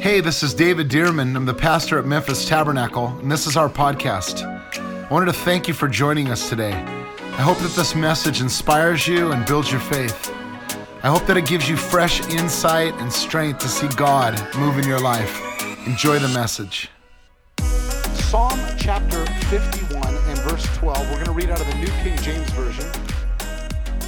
Hey, this is David Dearman. I'm the pastor at Memphis Tabernacle, and this is our podcast. I wanted to thank you for joining us today. I hope that this message inspires you and builds your faith. I hope that it gives you fresh insight and strength to see God move in your life. Enjoy the message. Psalm chapter 51 and verse 12. We're going to read out of the New King James Version.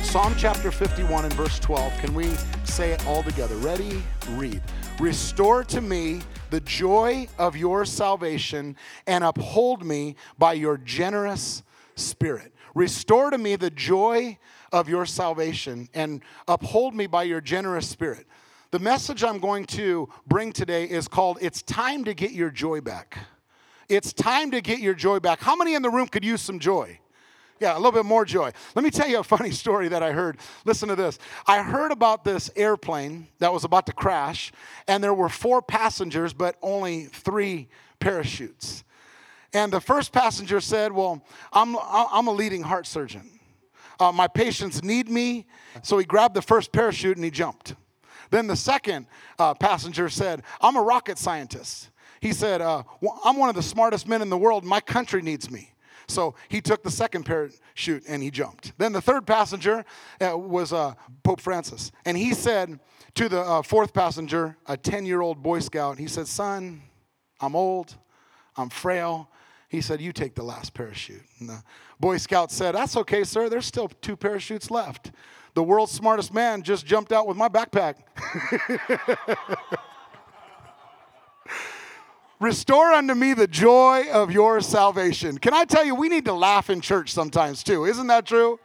Psalm chapter 51 and verse 12. Can we say it all together? Ready? Read. Restore to me the joy of your salvation and uphold me by your generous spirit. Restore to me the joy of your salvation and uphold me by your generous spirit. The message I'm going to bring today is called It's Time to Get Your Joy Back. It's time to get your joy back. How many in the room could use some joy? Yeah, a little bit more joy. Let me tell you a funny story that I heard. Listen to this. I heard about this airplane that was about to crash, and there were four passengers, but only three parachutes. And the first passenger said, Well, I'm, I'm a leading heart surgeon. Uh, my patients need me. So he grabbed the first parachute and he jumped. Then the second uh, passenger said, I'm a rocket scientist. He said, uh, well, I'm one of the smartest men in the world. My country needs me. So he took the second parachute and he jumped. Then the third passenger uh, was uh, Pope Francis. And he said to the uh, fourth passenger, a 10 year old Boy Scout, he said, Son, I'm old, I'm frail. He said, You take the last parachute. And the Boy Scout said, That's okay, sir. There's still two parachutes left. The world's smartest man just jumped out with my backpack. Restore unto me the joy of your salvation. Can I tell you, we need to laugh in church sometimes too. Isn't that true?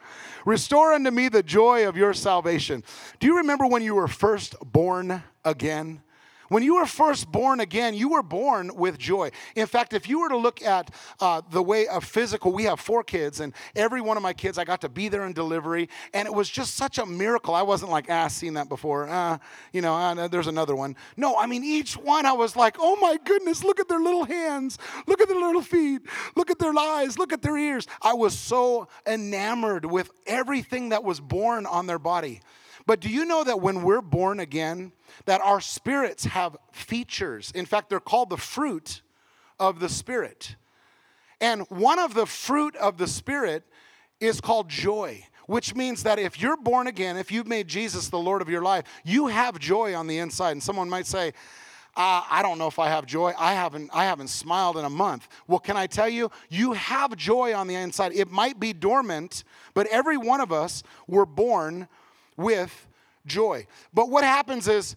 Restore unto me the joy of your salvation. Do you remember when you were first born again? When you were first born again, you were born with joy. In fact, if you were to look at uh, the way of physical, we have four kids, and every one of my kids, I got to be there in delivery, and it was just such a miracle. I wasn't like, ah, seen that before. Ah, you know, ah, there's another one. No, I mean, each one I was like, oh my goodness, look at their little hands, look at their little feet, look at their eyes, look at their ears. I was so enamored with everything that was born on their body. But do you know that when we're born again, that our spirits have features? In fact, they're called the fruit of the Spirit. And one of the fruit of the Spirit is called joy, which means that if you're born again, if you've made Jesus the Lord of your life, you have joy on the inside. And someone might say, uh, I don't know if I have joy. I haven't, I haven't smiled in a month. Well, can I tell you, you have joy on the inside. It might be dormant, but every one of us were born with joy. But what happens is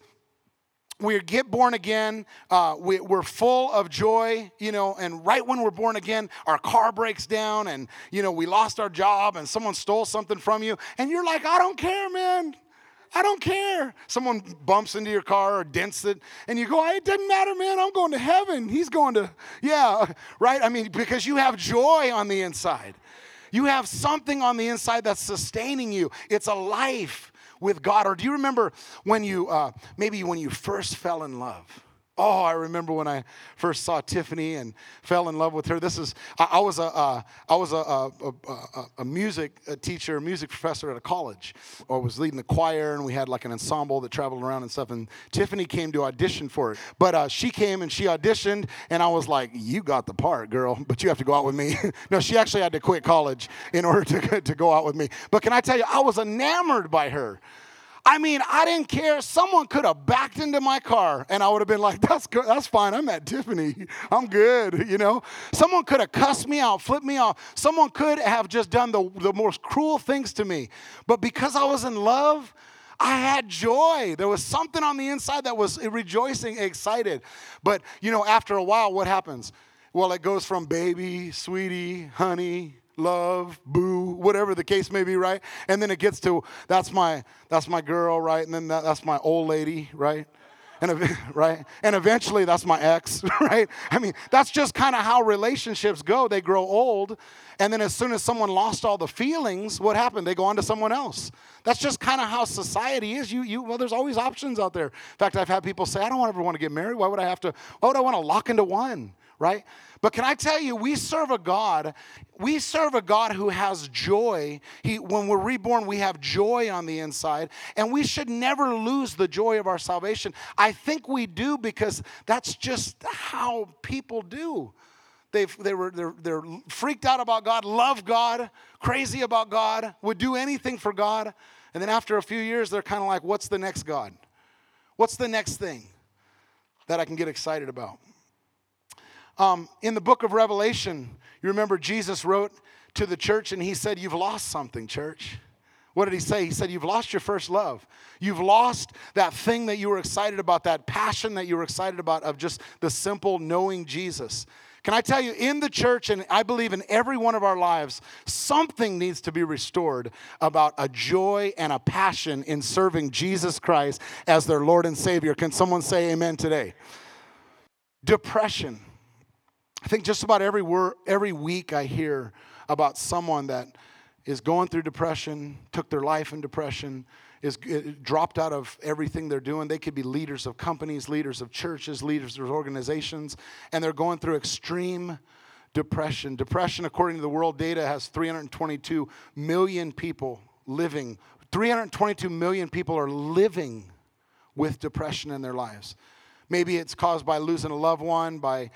we get born again, uh, we, are full of joy, you know, and right when we're born again, our car breaks down and, you know, we lost our job and someone stole something from you, and you're like, I don't care, man. I don't care. Someone bumps into your car or dents it, and you go, It doesn't matter, man. I'm going to heaven. He's going to, yeah, right? I mean, because you have joy on the inside. You have something on the inside that's sustaining you. It's a life with God? Or do you remember when you, uh, maybe when you first fell in love? Oh, I remember when I first saw Tiffany and fell in love with her. This is I, I was a uh, I was a, a, a, a music teacher, a music professor at a college. I was leading the choir, and we had like an ensemble that traveled around and stuff. And Tiffany came to audition for it, but uh, she came and she auditioned, and I was like, "You got the part, girl, but you have to go out with me." no, she actually had to quit college in order to to go out with me. But can I tell you, I was enamored by her. I mean, I didn't care. Someone could have backed into my car and I would have been like, that's good. That's fine. I'm at Tiffany. I'm good. You know, someone could have cussed me out, flipped me off. Someone could have just done the, the most cruel things to me. But because I was in love, I had joy. There was something on the inside that was rejoicing, excited. But, you know, after a while, what happens? Well, it goes from baby, sweetie, honey, love, boo, whatever the case may be, right? And then it gets to that's my that's my girl, right? And then that, that's my old lady, right? And right? And eventually that's my ex, right? I mean, that's just kind of how relationships go. They grow old, and then as soon as someone lost all the feelings, what happened? They go on to someone else. That's just kind of how society is. You you well, there's always options out there. In fact, I've had people say, I don't ever want to get married. Why would I have to? Why would I want to lock into one? Right? But can I tell you, we serve a God, we serve a God who has joy. He, when we're reborn, we have joy on the inside, and we should never lose the joy of our salvation. I think we do because that's just how people do. They've, they were, they're, they're freaked out about God, love God, crazy about God, would do anything for God. And then after a few years, they're kind of like, what's the next God? What's the next thing that I can get excited about? Um, in the book of Revelation, you remember Jesus wrote to the church and he said, You've lost something, church. What did he say? He said, You've lost your first love. You've lost that thing that you were excited about, that passion that you were excited about of just the simple knowing Jesus. Can I tell you, in the church, and I believe in every one of our lives, something needs to be restored about a joy and a passion in serving Jesus Christ as their Lord and Savior. Can someone say amen today? Depression. I think just about every, word, every week I hear about someone that is going through depression, took their life in depression, is uh, dropped out of everything they're doing. They could be leaders of companies, leaders of churches, leaders of organizations, and they're going through extreme depression. Depression, according to the world data, has 322 million people living. 322 million people are living with depression in their lives. Maybe it's caused by losing a loved one, by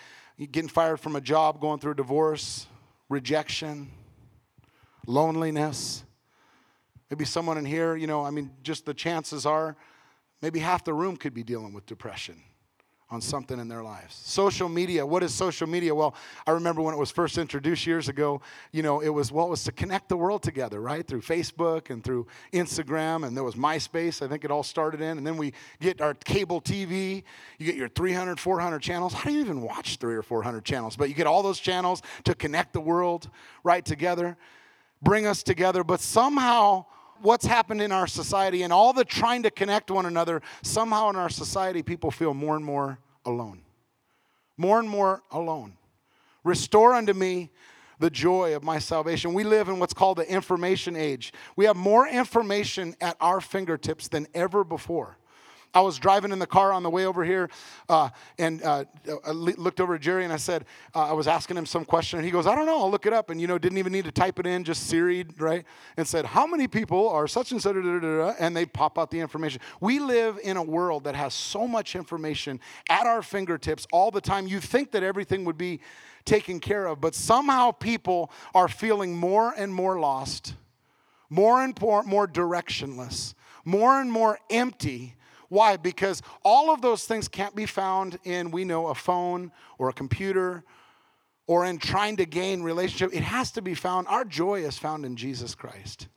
getting fired from a job, going through a divorce, rejection, loneliness. Maybe someone in here, you know, I mean, just the chances are maybe half the room could be dealing with depression on something in their lives. Social media, what is social media? Well, I remember when it was first introduced years ago, you know, it was what was to connect the world together, right? Through Facebook and through Instagram, and there was MySpace, I think it all started in. And then we get our cable TV, you get your 300, 400 channels. How do you even watch three or 400 channels? But you get all those channels to connect the world right together, bring us together. But somehow, what's happened in our society and all the trying to connect one another, somehow in our society, people feel more and more alone. More and more alone. Restore unto me the joy of my salvation. We live in what's called the information age. We have more information at our fingertips than ever before. I was driving in the car on the way over here uh, and uh, I looked over at Jerry and I said, uh, I was asking him some question and he goes, I don't know, I'll look it up. And, you know, didn't even need to type it in, just Siri, right? And said, How many people are such and such, and they pop out the information. We live in a world that has so much information at our fingertips all the time. You think that everything would be taken care of, but somehow people are feeling more and more lost, more and more, more directionless, more and more empty why? Because all of those things can't be found in, we know, a phone or a computer or in trying to gain relationship. It has to be found, our joy is found in Jesus Christ.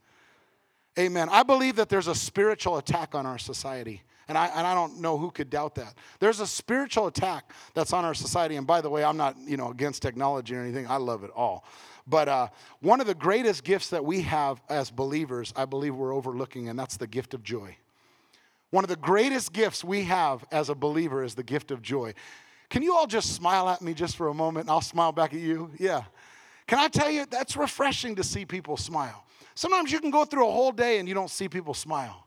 Amen. I believe that there's a spiritual attack on our society. And I, and I don't know who could doubt that. There's a spiritual attack that's on our society. And by the way, I'm not you know, against technology or anything, I love it all. But uh, one of the greatest gifts that we have as believers, I believe we're overlooking, and that's the gift of joy. One of the greatest gifts we have as a believer is the gift of joy. Can you all just smile at me just for a moment and I'll smile back at you? Yeah. Can I tell you, that's refreshing to see people smile. Sometimes you can go through a whole day and you don't see people smile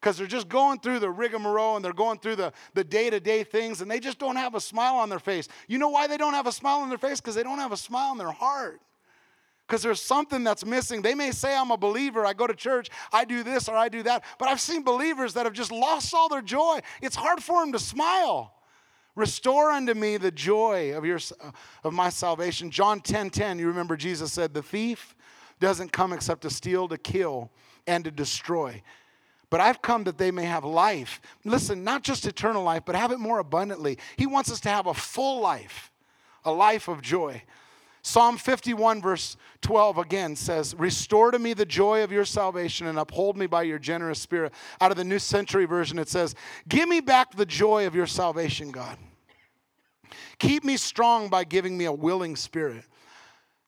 because they're just going through the rigmarole and they're going through the, the day-to-day things and they just don't have a smile on their face. You know why they don't have a smile on their face? Because they don't have a smile in their heart because there's something that's missing. They may say, I'm a believer, I go to church, I do this or I do that, but I've seen believers that have just lost all their joy. It's hard for them to smile. Restore unto me the joy of, your, uh, of my salvation. John 10 10, you remember Jesus said, The thief doesn't come except to steal, to kill, and to destroy. But I've come that they may have life. Listen, not just eternal life, but have it more abundantly. He wants us to have a full life, a life of joy. Psalm 51, verse 12 again says, Restore to me the joy of your salvation and uphold me by your generous spirit. Out of the New Century Version, it says, Give me back the joy of your salvation, God. Keep me strong by giving me a willing spirit.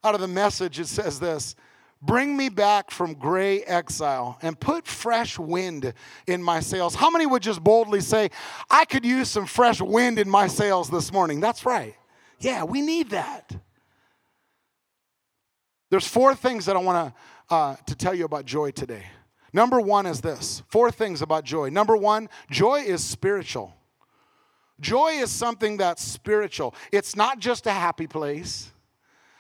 Out of the message, it says this Bring me back from gray exile and put fresh wind in my sails. How many would just boldly say, I could use some fresh wind in my sails this morning? That's right. Yeah, we need that. There's four things that I want to, uh, to tell you about joy today. Number one is this four things about joy. Number one, joy is spiritual. Joy is something that's spiritual. It's not just a happy place.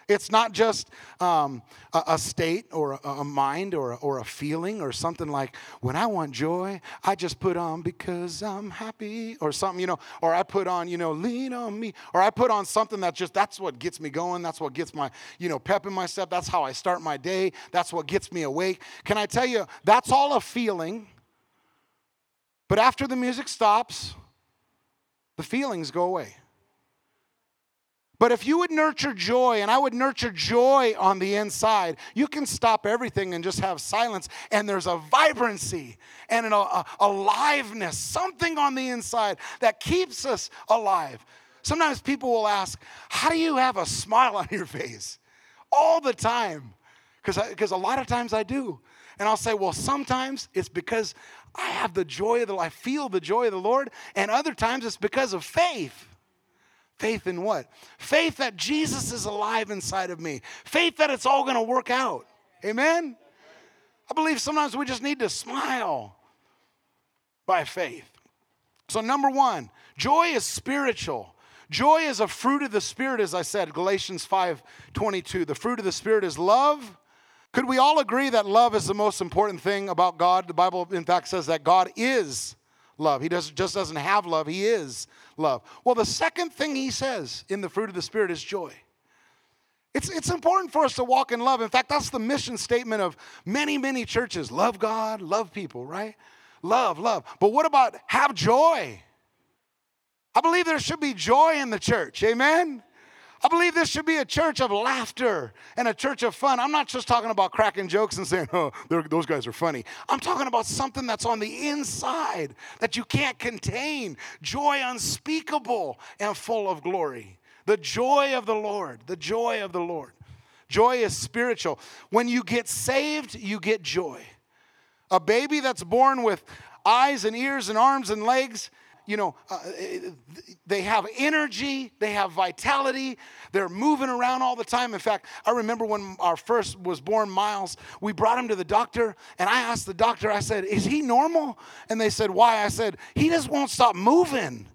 It's not just um, a, a, state or a, a mind or a, or a feeling or something like when I want joy, I just put on because I'm happy or something, you know, or I put on, you know, lean on me, or I put on something that just that's what gets me going. That's what gets my, you know, pep in my step. That's how I start my day. That's what gets me awake. Can I tell you, that's all a feeling. But after the music stops, the feelings go away. But if you would nurture joy, and I would nurture joy on the inside, you can stop everything and just have silence. And there's a vibrancy and an a, aliveness, something on the inside that keeps us alive. Sometimes people will ask, How do you have a smile on your face? All the time. Because a lot of times I do. And I'll say, Well, sometimes it's because I have the joy of the I feel the joy of the Lord. And other times it's because of faith. Faith in what? Faith that Jesus is alive inside of me. Faith that it's all going to work out. Amen? I believe sometimes we just need to smile by faith. So, number one, joy is spiritual. Joy is a fruit of the Spirit, as I said, Galatians 5 22. The fruit of the Spirit is love. Could we all agree that love is the most important thing about God? The Bible, in fact, says that God is love. He doesn't just doesn't have love, He is love. Well, the second thing He says in the fruit of the Spirit is joy. It's, it's important for us to walk in love. In fact, that's the mission statement of many, many churches love God, love people, right? Love, love. But what about have joy? I believe there should be joy in the church. Amen? I believe this should be a church of laughter and a church of fun. I'm not just talking about cracking jokes and saying, oh, those guys are funny. I'm talking about something that's on the inside that you can't contain joy unspeakable and full of glory. The joy of the Lord, the joy of the Lord. Joy is spiritual. When you get saved, you get joy. A baby that's born with eyes and ears and arms and legs you know, uh, they have energy, they have vitality, they're moving around all the time. In fact, I remember when our first was born, Miles, we brought him to the doctor, and I asked the doctor, I said, Is he normal? And they said, Why? I said, He just won't stop moving.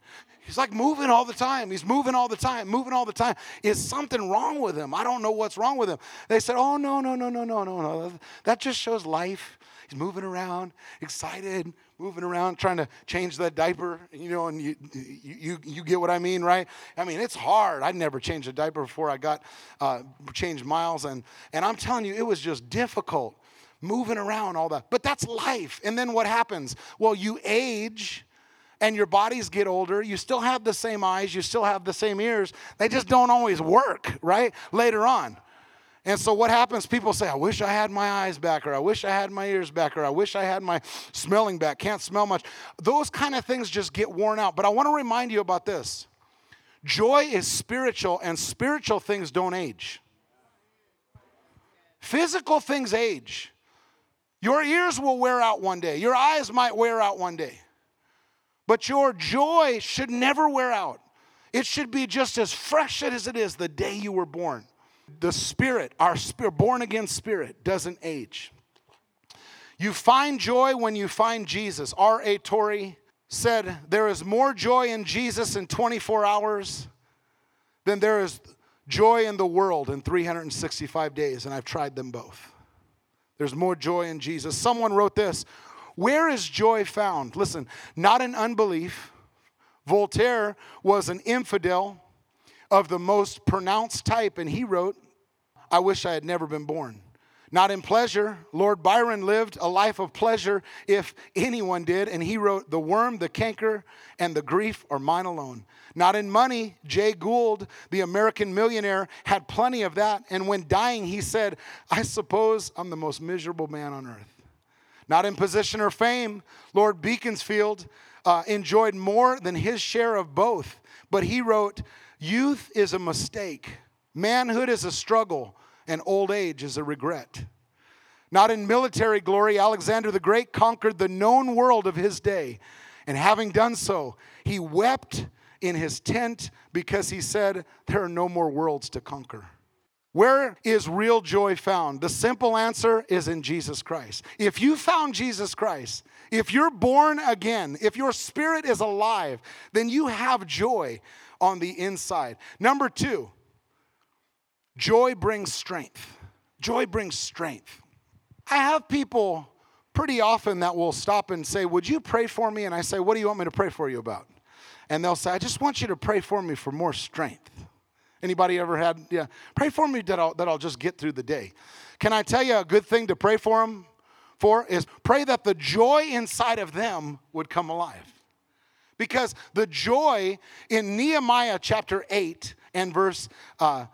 He's like moving all the time. He's moving all the time, moving all the time. Is something wrong with him? I don't know what's wrong with him. They said, Oh, no, no, no, no, no, no, no. That just shows life. He's moving around, excited, moving around trying to change that diaper, you know, and you, you, you get what I mean, right? I mean, it's hard. I never changed a diaper before I got uh, changed Miles, and, and I'm telling you, it was just difficult moving around all that. But that's life. And then what happens? Well, you age and your bodies get older, you still have the same eyes, you still have the same ears. They just don't always work, right? Later on. And so what happens? People say, I wish I had my eyes back, or I wish I had my ears back, or I wish I had my smelling back. Can't smell much. Those kind of things just get worn out. But I want to remind you about this joy is spiritual, and spiritual things don't age. Physical things age. Your ears will wear out one day, your eyes might wear out one day. But your joy should never wear out. It should be just as fresh as it is the day you were born the spirit, our spirit, born again spirit, doesn't age. You find joy when you find Jesus. R.A. Torrey said, There is more joy in Jesus in 24 hours than there is joy in the world in 365 days, and I've tried them both. There's more joy in Jesus. Someone wrote this Where is joy found? Listen, not in unbelief. Voltaire was an infidel of the most pronounced type, and he wrote, I wish I had never been born. Not in pleasure. Lord Byron lived a life of pleasure if anyone did, and he wrote, The worm, the canker, and the grief are mine alone. Not in money. Jay Gould, the American millionaire, had plenty of that, and when dying, he said, I suppose I'm the most miserable man on earth. Not in position or fame. Lord Beaconsfield uh, enjoyed more than his share of both, but he wrote, Youth is a mistake, manhood is a struggle, and old age is a regret. Not in military glory, Alexander the Great conquered the known world of his day. And having done so, he wept in his tent because he said, There are no more worlds to conquer. Where is real joy found? The simple answer is in Jesus Christ. If you found Jesus Christ, If you're born again, if your spirit is alive, then you have joy on the inside. Number two, joy brings strength. Joy brings strength. I have people pretty often that will stop and say, Would you pray for me? And I say, What do you want me to pray for you about? And they'll say, I just want you to pray for me for more strength. Anybody ever had, yeah, pray for me that I'll, that I'll just get through the day. Can I tell you a good thing to pray for them for is pray that the joy inside of them would come alive. Because the joy in Nehemiah chapter 8 and verse uh,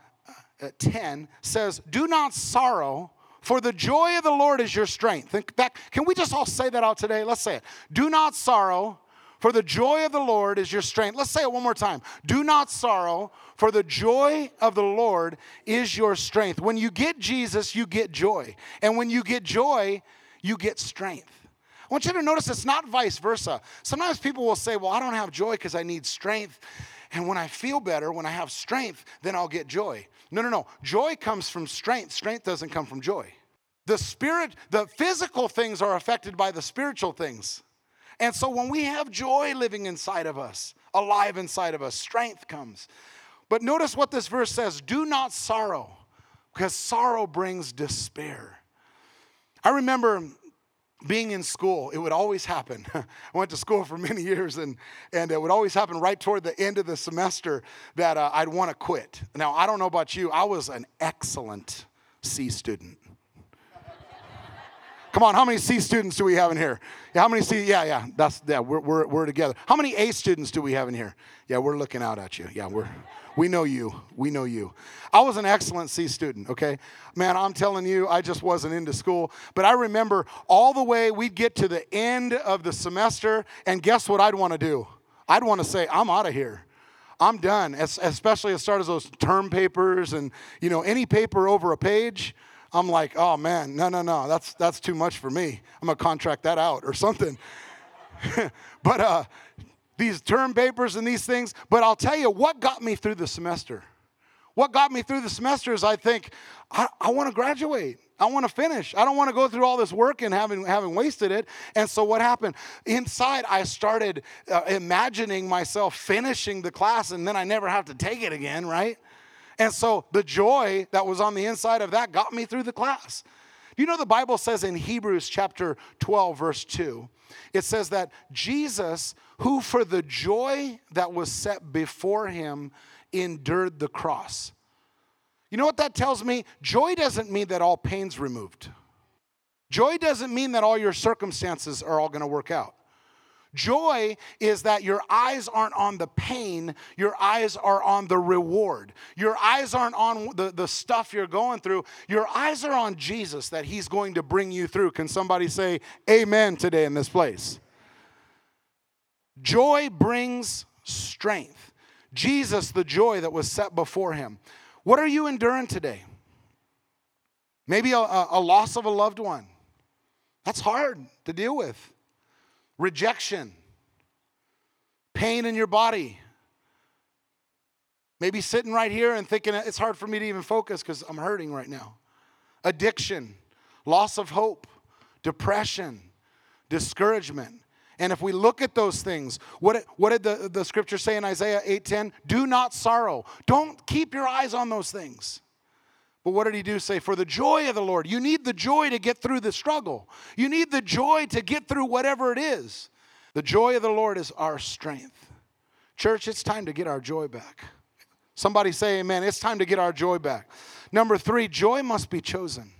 uh, 10 says, Do not sorrow, for the joy of the Lord is your strength. Think back, can we just all say that out today? Let's say it. Do not sorrow, for the joy of the Lord is your strength. Let's say it one more time. Do not sorrow, for the joy of the Lord is your strength. When you get Jesus, you get joy. And when you get joy, you get strength. I want you to notice it's not vice versa. Sometimes people will say, Well, I don't have joy because I need strength. And when I feel better, when I have strength, then I'll get joy. No, no, no. Joy comes from strength. Strength doesn't come from joy. The spirit, the physical things are affected by the spiritual things. And so when we have joy living inside of us, alive inside of us, strength comes. But notice what this verse says do not sorrow, because sorrow brings despair. I remember being in school, it would always happen. I went to school for many years, and, and it would always happen right toward the end of the semester that uh, I'd want to quit. Now, I don't know about you, I was an excellent C student. Come on, how many C students do we have in here? Yeah, how many C? Yeah, yeah, that's yeah. We're, we're, we're together. How many A students do we have in here? Yeah, we're looking out at you. Yeah, we're we know you. We know you. I was an excellent C student. Okay, man, I'm telling you, I just wasn't into school. But I remember all the way we'd get to the end of the semester, and guess what I'd want to do? I'd want to say, I'm out of here. I'm done. especially as far as those term papers and you know any paper over a page. I'm like, oh man, no, no, no, that's that's too much for me. I'm gonna contract that out or something. but uh, these term papers and these things. But I'll tell you what got me through the semester. What got me through the semester is I think I, I want to graduate. I want to finish. I don't want to go through all this work and having having wasted it. And so what happened? Inside, I started uh, imagining myself finishing the class, and then I never have to take it again, right? And so the joy that was on the inside of that got me through the class. You know, the Bible says in Hebrews chapter 12, verse 2, it says that Jesus, who for the joy that was set before him, endured the cross. You know what that tells me? Joy doesn't mean that all pain's removed. Joy doesn't mean that all your circumstances are all going to work out. Joy is that your eyes aren't on the pain, your eyes are on the reward. Your eyes aren't on the, the stuff you're going through, your eyes are on Jesus that He's going to bring you through. Can somebody say amen today in this place? Joy brings strength. Jesus, the joy that was set before Him. What are you enduring today? Maybe a, a loss of a loved one. That's hard to deal with rejection, pain in your body. Maybe sitting right here and thinking it's hard for me to even focus because I'm hurting right now. Addiction, loss of hope, depression, discouragement. And if we look at those things, what, what did the, the scripture say in Isaiah 8:10? Do not sorrow. Don't keep your eyes on those things. But what did he do? Say, for the joy of the Lord. You need the joy to get through the struggle. You need the joy to get through whatever it is. The joy of the Lord is our strength. Church, it's time to get our joy back. Somebody say amen. It's time to get our joy back. Number three, joy must be chosen.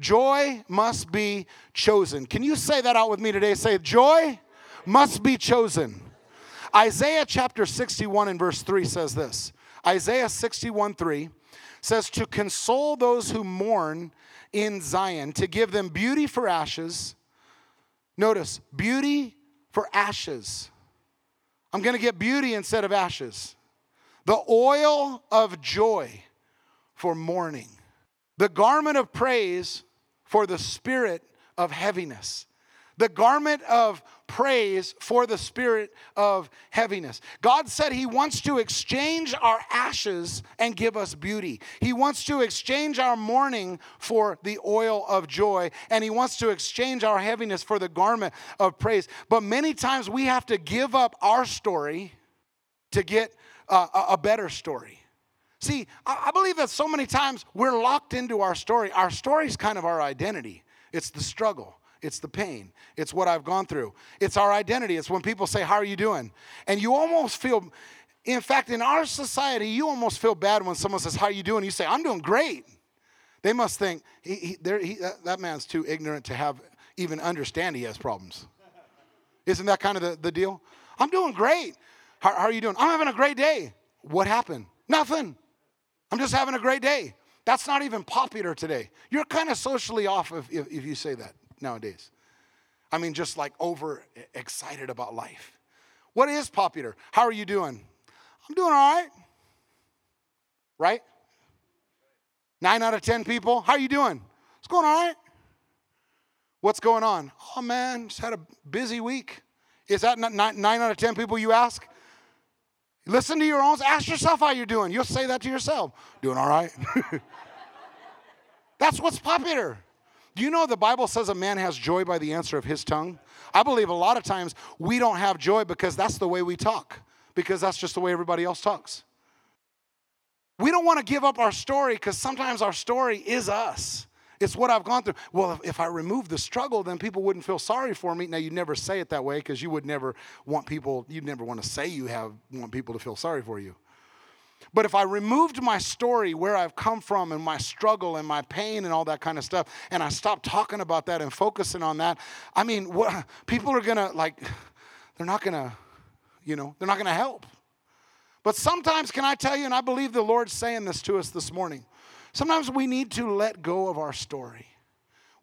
Joy must be chosen. Can you say that out with me today? Say, joy must be chosen. Isaiah chapter 61 and verse 3 says this Isaiah 61 3 says to console those who mourn in Zion, to give them beauty for ashes. Notice, beauty for ashes. I'm going to get beauty instead of ashes. The oil of joy for mourning. The garment of praise for the spirit of heaviness. The garment of praise for the spirit of heaviness. God said He wants to exchange our ashes and give us beauty. He wants to exchange our mourning for the oil of joy, and He wants to exchange our heaviness for the garment of praise. But many times we have to give up our story to get a, a better story. See, I believe that so many times we're locked into our story. Our story is kind of our identity, it's the struggle. It's the pain. It's what I've gone through. It's our identity. It's when people say, How are you doing? And you almost feel, in fact, in our society, you almost feel bad when someone says, How are you doing? You say, I'm doing great. They must think he, he, he, that, that man's too ignorant to have even understand he has problems. Isn't that kind of the, the deal? I'm doing great. How, how are you doing? I'm having a great day. What happened? Nothing. I'm just having a great day. That's not even popular today. You're kind of socially off if, if, if you say that nowadays. I mean, just like over excited about life. What is popular? How are you doing? I'm doing all right. Right? Nine out of 10 people, how are you doing? It's going all right. What's going on? Oh man, just had a busy week. Is that nine out of 10 people you ask? Listen to your own, ask yourself how you're doing. You'll say that to yourself. Doing all right? That's what's popular. Do you know the Bible says a man has joy by the answer of his tongue? I believe a lot of times we don't have joy because that's the way we talk, because that's just the way everybody else talks. We don't want to give up our story because sometimes our story is us. It's what I've gone through. Well, if, I remove the struggle, then people wouldn't feel sorry for me. Now, you'd never say it that way because you would never want people, you'd never want to say you have want people to feel sorry for you. But if I removed my story, where I've come from, and my struggle and my pain and all that kind of stuff, and I stopped talking about that and focusing on that, I mean, what, people are gonna like, they're not gonna, you know, they're not gonna help. But sometimes, can I tell you, and I believe the Lord's saying this to us this morning, sometimes we need to let go of our story.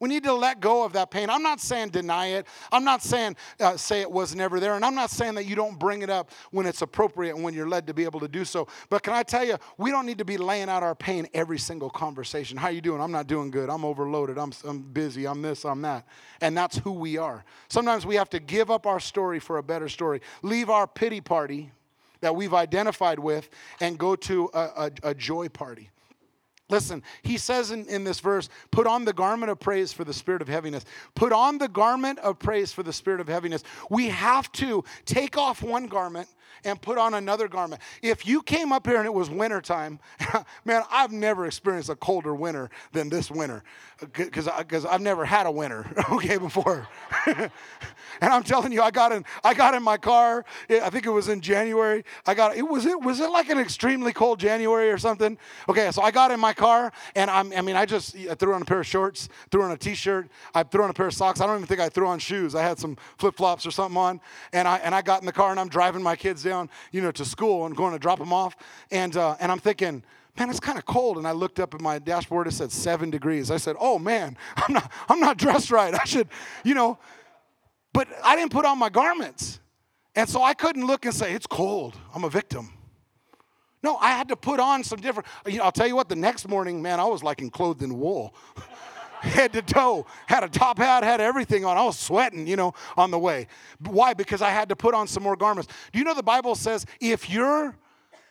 We need to let go of that pain. I'm not saying deny it. I'm not saying uh, say it was never there. And I'm not saying that you don't bring it up when it's appropriate and when you're led to be able to do so. But can I tell you, we don't need to be laying out our pain every single conversation. How you doing? I'm not doing good. I'm overloaded. I'm, I'm busy. I'm this. I'm that. And that's who we are. Sometimes we have to give up our story for a better story. Leave our pity party that we've identified with and go to a, a, a joy party. Listen, he says in, in this verse, put on the garment of praise for the spirit of heaviness. Put on the garment of praise for the spirit of heaviness. We have to take off one garment and put on another garment. If you came up here and it was wintertime, man, I've never experienced a colder winter than this winter because I've never had a winter, okay, before. and I'm telling you, I got in I got in my car. Eh, I think it was in January. I got it was it was it like an extremely cold January or something. Okay, so I got in my car and I'm, I mean I just I threw on a pair of shorts, threw on a t-shirt, I threw on a pair of socks. I don't even think I threw on shoes. I had some flip flops or something on, and I and I got in the car and I'm driving my kids down, you know, to school and going to drop them off, and uh, and I'm thinking man, it's kind of cold. And I looked up at my dashboard, it said seven degrees. I said, oh man, I'm not, I'm not dressed right. I should, you know, but I didn't put on my garments. And so I couldn't look and say, it's cold. I'm a victim. No, I had to put on some different, you know, I'll tell you what, the next morning, man, I was like enclosed in wool. head to toe, had a top hat, had everything on. I was sweating, you know, on the way. Why? Because I had to put on some more garments. Do you know the Bible says if you're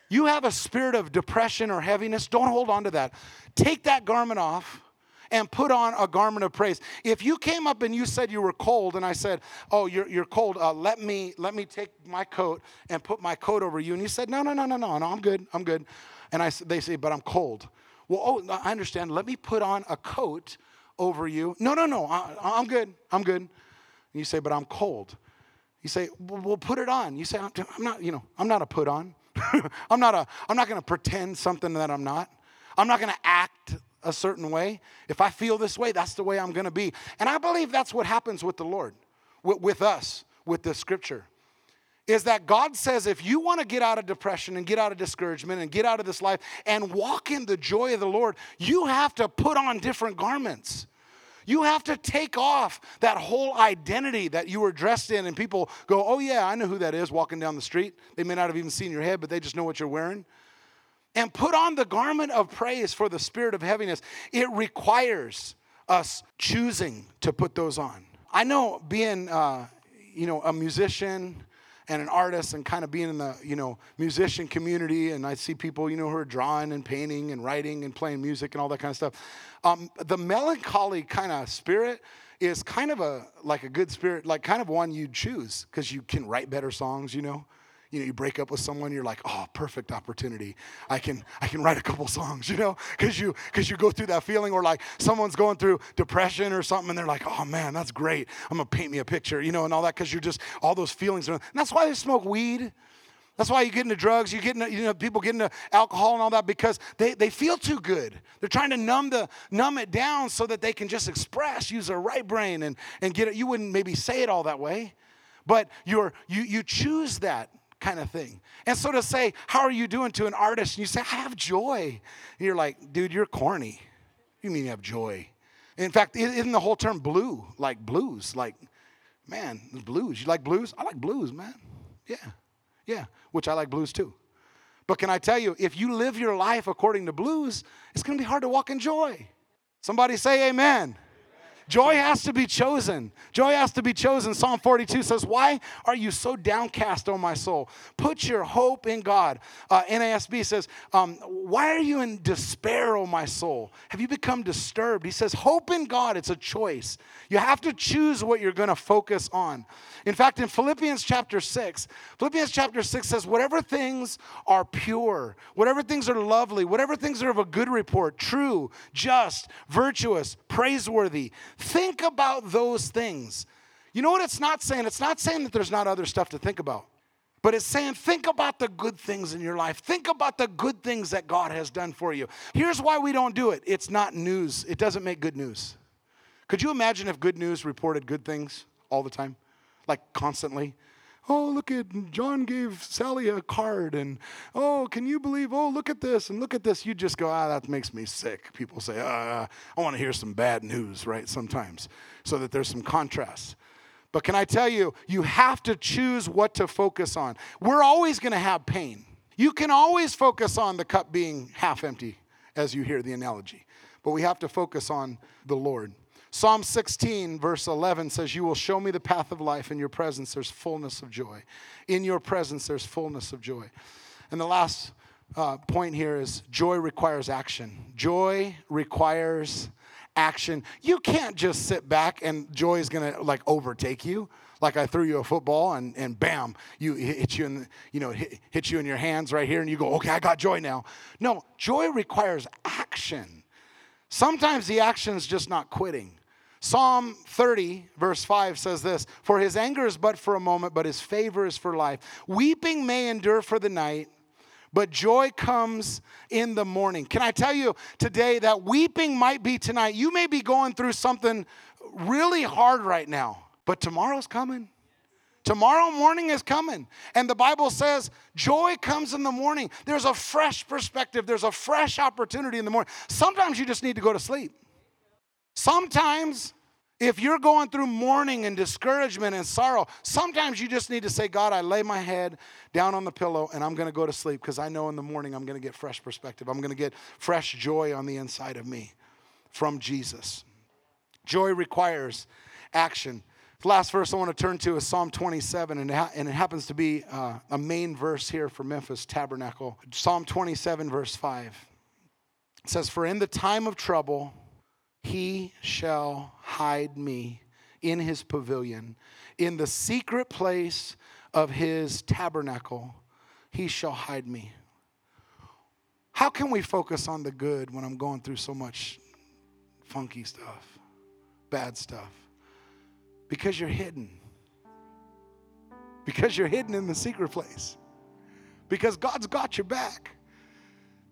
you have a spirit of depression or heaviness, don't hold on to that. Take that garment off and put on a garment of praise. If you came up and you said you were cold, and I said, "Oh, you're, you're cold. Uh, let me let me take my coat and put my coat over you," and you said, "No, no, no, no, no, no. I'm good. I'm good," and I they say, "But I'm cold." Well, oh, I understand. Let me put on a coat over you. No, no, no. I, I'm good. I'm good. And you say, "But I'm cold." You say, well, "Well, put it on." You say, "I'm not. You know, I'm not a put on." I'm not, a, I'm not going to pretend something that I'm not. I'm not going to act a certain way. If I feel this way, that's the way I'm going to be. And I believe that's what happens with the Lord, with, with us, with the scripture. Is that God says if you want to get out of depression and get out of discouragement and get out of this life and walk in the joy of the Lord, you have to put on different garments. You have to take off that whole identity that you were dressed in, and people go, Oh, yeah, I know who that is walking down the street. They may not have even seen your head, but they just know what you're wearing. And put on the garment of praise for the spirit of heaviness. It requires us choosing to put those on. I know being, uh, you know, a musician and an artist and kind of being in the, you know, musician community, and I see people, you know, who are drawing and painting and writing and playing music and all that kind of stuff. Um, the melancholy kind of spirit is kind of a like a good spirit, like kind of one you'd choose because you can write better songs, you know you know you break up with someone you're like oh perfect opportunity. I can i can write a couple songs you know? Because you because you go through that feeling or like someone's going through depression or something and they're like oh man that's great. I'm gonna paint me a picture you know and all that because you're just all those feelings and that's why they smoke weed. That's why you get into drugs, you get into, you know, people get into alcohol and all that because they, they feel too good. They're trying to numb the numb it down so that they can just express, use their right brain and, and get it. You wouldn't maybe say it all that way, but you're you you choose that kind of thing. And so to say, How are you doing to an artist? And you say, I have joy. And you're like, Dude, you're corny. You mean you have joy? In fact, isn't the whole term blue like blues? Like, man, blues. You like blues? I like blues, man. Yeah, yeah, which I like blues too. But can I tell you, if you live your life according to blues, it's gonna be hard to walk in joy. Somebody say amen. Joy has to be chosen. Joy has to be chosen. Psalm 42 says, Why are you so downcast, O my soul? Put your hope in God. Uh, NASB says, um, Why are you in despair, O my soul? Have you become disturbed? He says, Hope in God. It's a choice. You have to choose what you're going to focus on. In fact, in Philippians chapter 6, Philippians chapter 6 says, Whatever things are pure, whatever things are lovely, whatever things are of a good report, true, just, virtuous, praiseworthy, Think about those things. You know what it's not saying? It's not saying that there's not other stuff to think about. But it's saying, think about the good things in your life. Think about the good things that God has done for you. Here's why we don't do it it's not news, it doesn't make good news. Could you imagine if good news reported good things all the time? Like constantly? Oh, look at John gave Sally a card, and oh, can you believe? Oh, look at this, and look at this. You just go, ah, that makes me sick. People say, ah, I want to hear some bad news, right? Sometimes, so that there's some contrast. But can I tell you, you have to choose what to focus on. We're always going to have pain. You can always focus on the cup being half empty, as you hear the analogy. But we have to focus on the Lord. Psalm 16, verse 11 says, You will show me the path of life. In your presence, there's fullness of joy. In your presence, there's fullness of joy. And the last uh, point here is joy requires action. Joy requires action. You can't just sit back and joy is going to like overtake you. Like I threw you a football and, and bam, you hit you in, you know, hit, hit you in your hands right here and you go, okay, I got joy now. No, joy requires action. Sometimes the action is just not quitting. Psalm 30, verse 5 says this For his anger is but for a moment, but his favor is for life. Weeping may endure for the night, but joy comes in the morning. Can I tell you today that weeping might be tonight? You may be going through something really hard right now, but tomorrow's coming. Tomorrow morning is coming. And the Bible says joy comes in the morning. There's a fresh perspective, there's a fresh opportunity in the morning. Sometimes you just need to go to sleep. Sometimes, if you're going through mourning and discouragement and sorrow, sometimes you just need to say, God, I lay my head down on the pillow and I'm going to go to sleep because I know in the morning I'm going to get fresh perspective. I'm going to get fresh joy on the inside of me from Jesus. Joy requires action. The last verse I want to turn to is Psalm 27, and it, ha- and it happens to be uh, a main verse here for Memphis Tabernacle. Psalm 27, verse 5. It says, For in the time of trouble, he shall hide me in his pavilion. In the secret place of his tabernacle, he shall hide me. How can we focus on the good when I'm going through so much funky stuff, bad stuff? Because you're hidden. Because you're hidden in the secret place. Because God's got your back.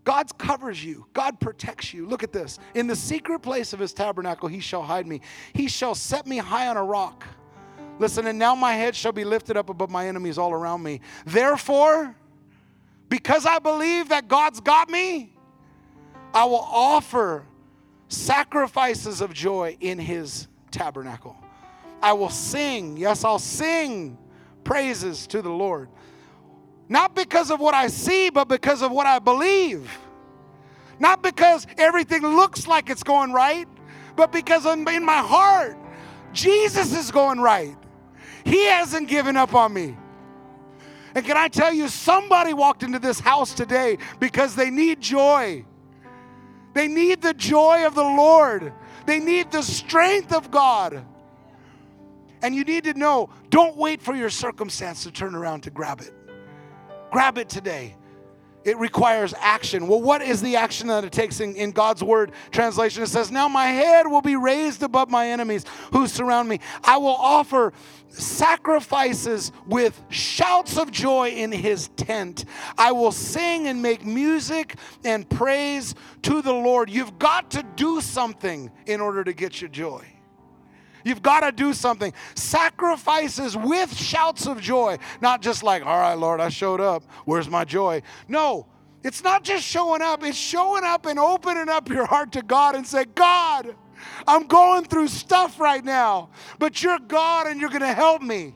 God covers you. God protects you. Look at this. In the secret place of his tabernacle, he shall hide me. He shall set me high on a rock. Listen, and now my head shall be lifted up above my enemies all around me. Therefore, because I believe that God's got me, I will offer sacrifices of joy in his tabernacle. I will sing, yes, I'll sing praises to the Lord. Not because of what I see, but because of what I believe. Not because everything looks like it's going right, but because in my heart, Jesus is going right. He hasn't given up on me. And can I tell you, somebody walked into this house today because they need joy. They need the joy of the Lord, they need the strength of God. And you need to know don't wait for your circumstance to turn around to grab it. Grab it today. It requires action. Well, what is the action that it takes in, in, God's word translation? It says, Now my head will be raised above my enemies who surround me. I will offer sacrifices with shouts of joy in his tent. I will sing and make music and praise to the Lord. You've got to do something in order to get your joy. You've got to do something. Sacrifices with shouts of joy. Not just like, all right, Lord, I showed up. Where's my joy? No, it's not just showing up, it's showing up and opening up your heart to God and say, God, I'm going through stuff right now, but you're God and you're going to help me.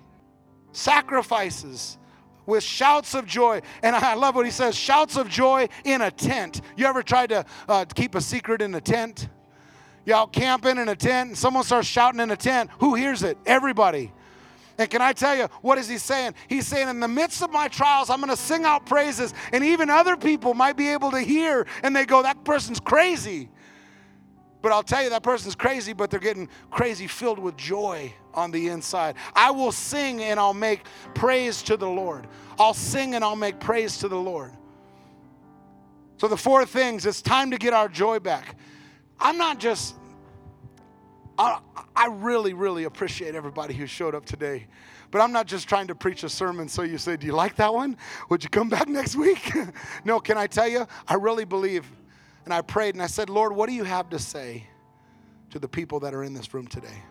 Sacrifices with shouts of joy. And I love what he says shouts of joy in a tent. You ever tried to uh, keep a secret in a tent? You out camping in a tent and someone starts shouting in a tent. Who hears it? Everybody. And can I tell you, what is he saying? He's saying, in the midst of my trials, I'm going to sing out praises, and even other people might be able to hear, and they go, that person's crazy. But I'll tell you, that person's crazy, but they're getting crazy filled with joy on the inside. I will sing and I'll make praise to the Lord. I'll sing and I'll make praise to the Lord. So, the four things, it's time to get our joy back. I'm not just, I, I really, really appreciate everybody who showed up today. But I'm not just trying to preach a sermon so you say, Do you like that one? Would you come back next week? no, can I tell you? I really believe. And I prayed and I said, Lord, what do you have to say to the people that are in this room today?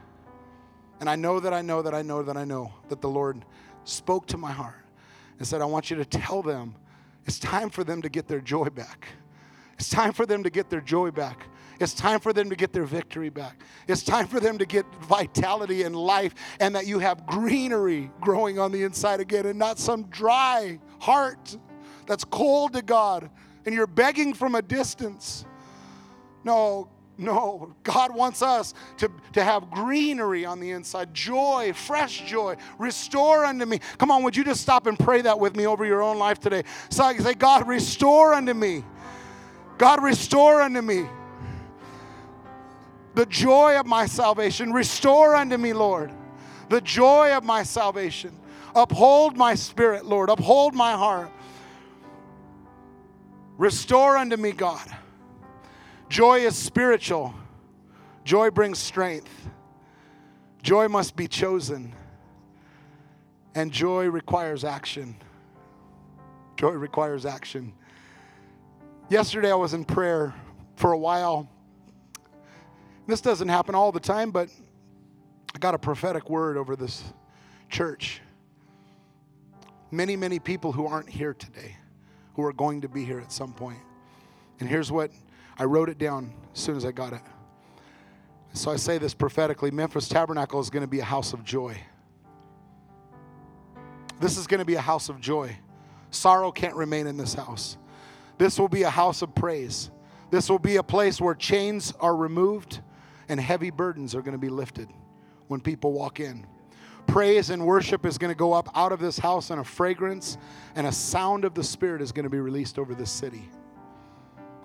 And I know that I know that I know that I know that the Lord spoke to my heart and said, I want you to tell them it's time for them to get their joy back. It's time for them to get their joy back. It's time for them to get their victory back. It's time for them to get vitality and life, and that you have greenery growing on the inside again and not some dry heart that's cold to God and you're begging from a distance. No, no, God wants us to, to have greenery on the inside, joy, fresh joy. Restore unto me. Come on, would you just stop and pray that with me over your own life today? So I can say, God, restore unto me. God, restore unto me the joy of my salvation. Restore unto me, Lord, the joy of my salvation. Uphold my spirit, Lord. Uphold my heart. Restore unto me, God. Joy is spiritual, joy brings strength. Joy must be chosen, and joy requires action. Joy requires action. Yesterday, I was in prayer for a while this doesn't happen all the time, but I got a prophetic word over this church. Many, many people who aren't here today, who are going to be here at some point. And here's what I wrote it down as soon as I got it. So I say this prophetically Memphis Tabernacle is going to be a house of joy. This is going to be a house of joy. Sorrow can't remain in this house. This will be a house of praise. This will be a place where chains are removed and heavy burdens are going to be lifted when people walk in. Praise and worship is going to go up out of this house, and a fragrance and a sound of the Spirit is going to be released over this city.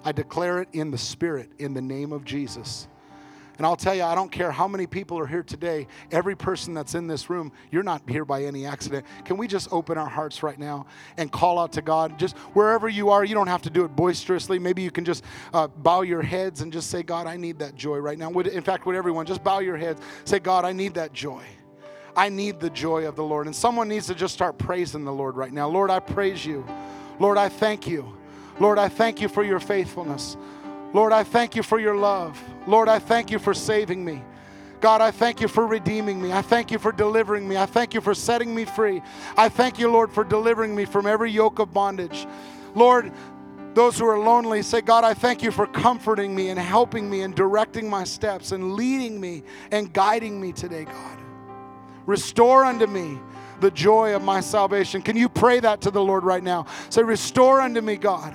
I declare it in the Spirit, in the name of Jesus. And I'll tell you, I don't care how many people are here today, every person that's in this room, you're not here by any accident. Can we just open our hearts right now and call out to God? Just wherever you are, you don't have to do it boisterously. Maybe you can just uh, bow your heads and just say, God, I need that joy right now. Would, in fact, would everyone just bow your heads, say, God, I need that joy. I need the joy of the Lord. And someone needs to just start praising the Lord right now. Lord, I praise you. Lord, I thank you. Lord, I thank you for your faithfulness. Lord, I thank you for your love. Lord, I thank you for saving me. God, I thank you for redeeming me. I thank you for delivering me. I thank you for setting me free. I thank you, Lord, for delivering me from every yoke of bondage. Lord, those who are lonely say, God, I thank you for comforting me and helping me and directing my steps and leading me and guiding me today, God. Restore unto me the joy of my salvation. Can you pray that to the Lord right now? Say, Restore unto me, God.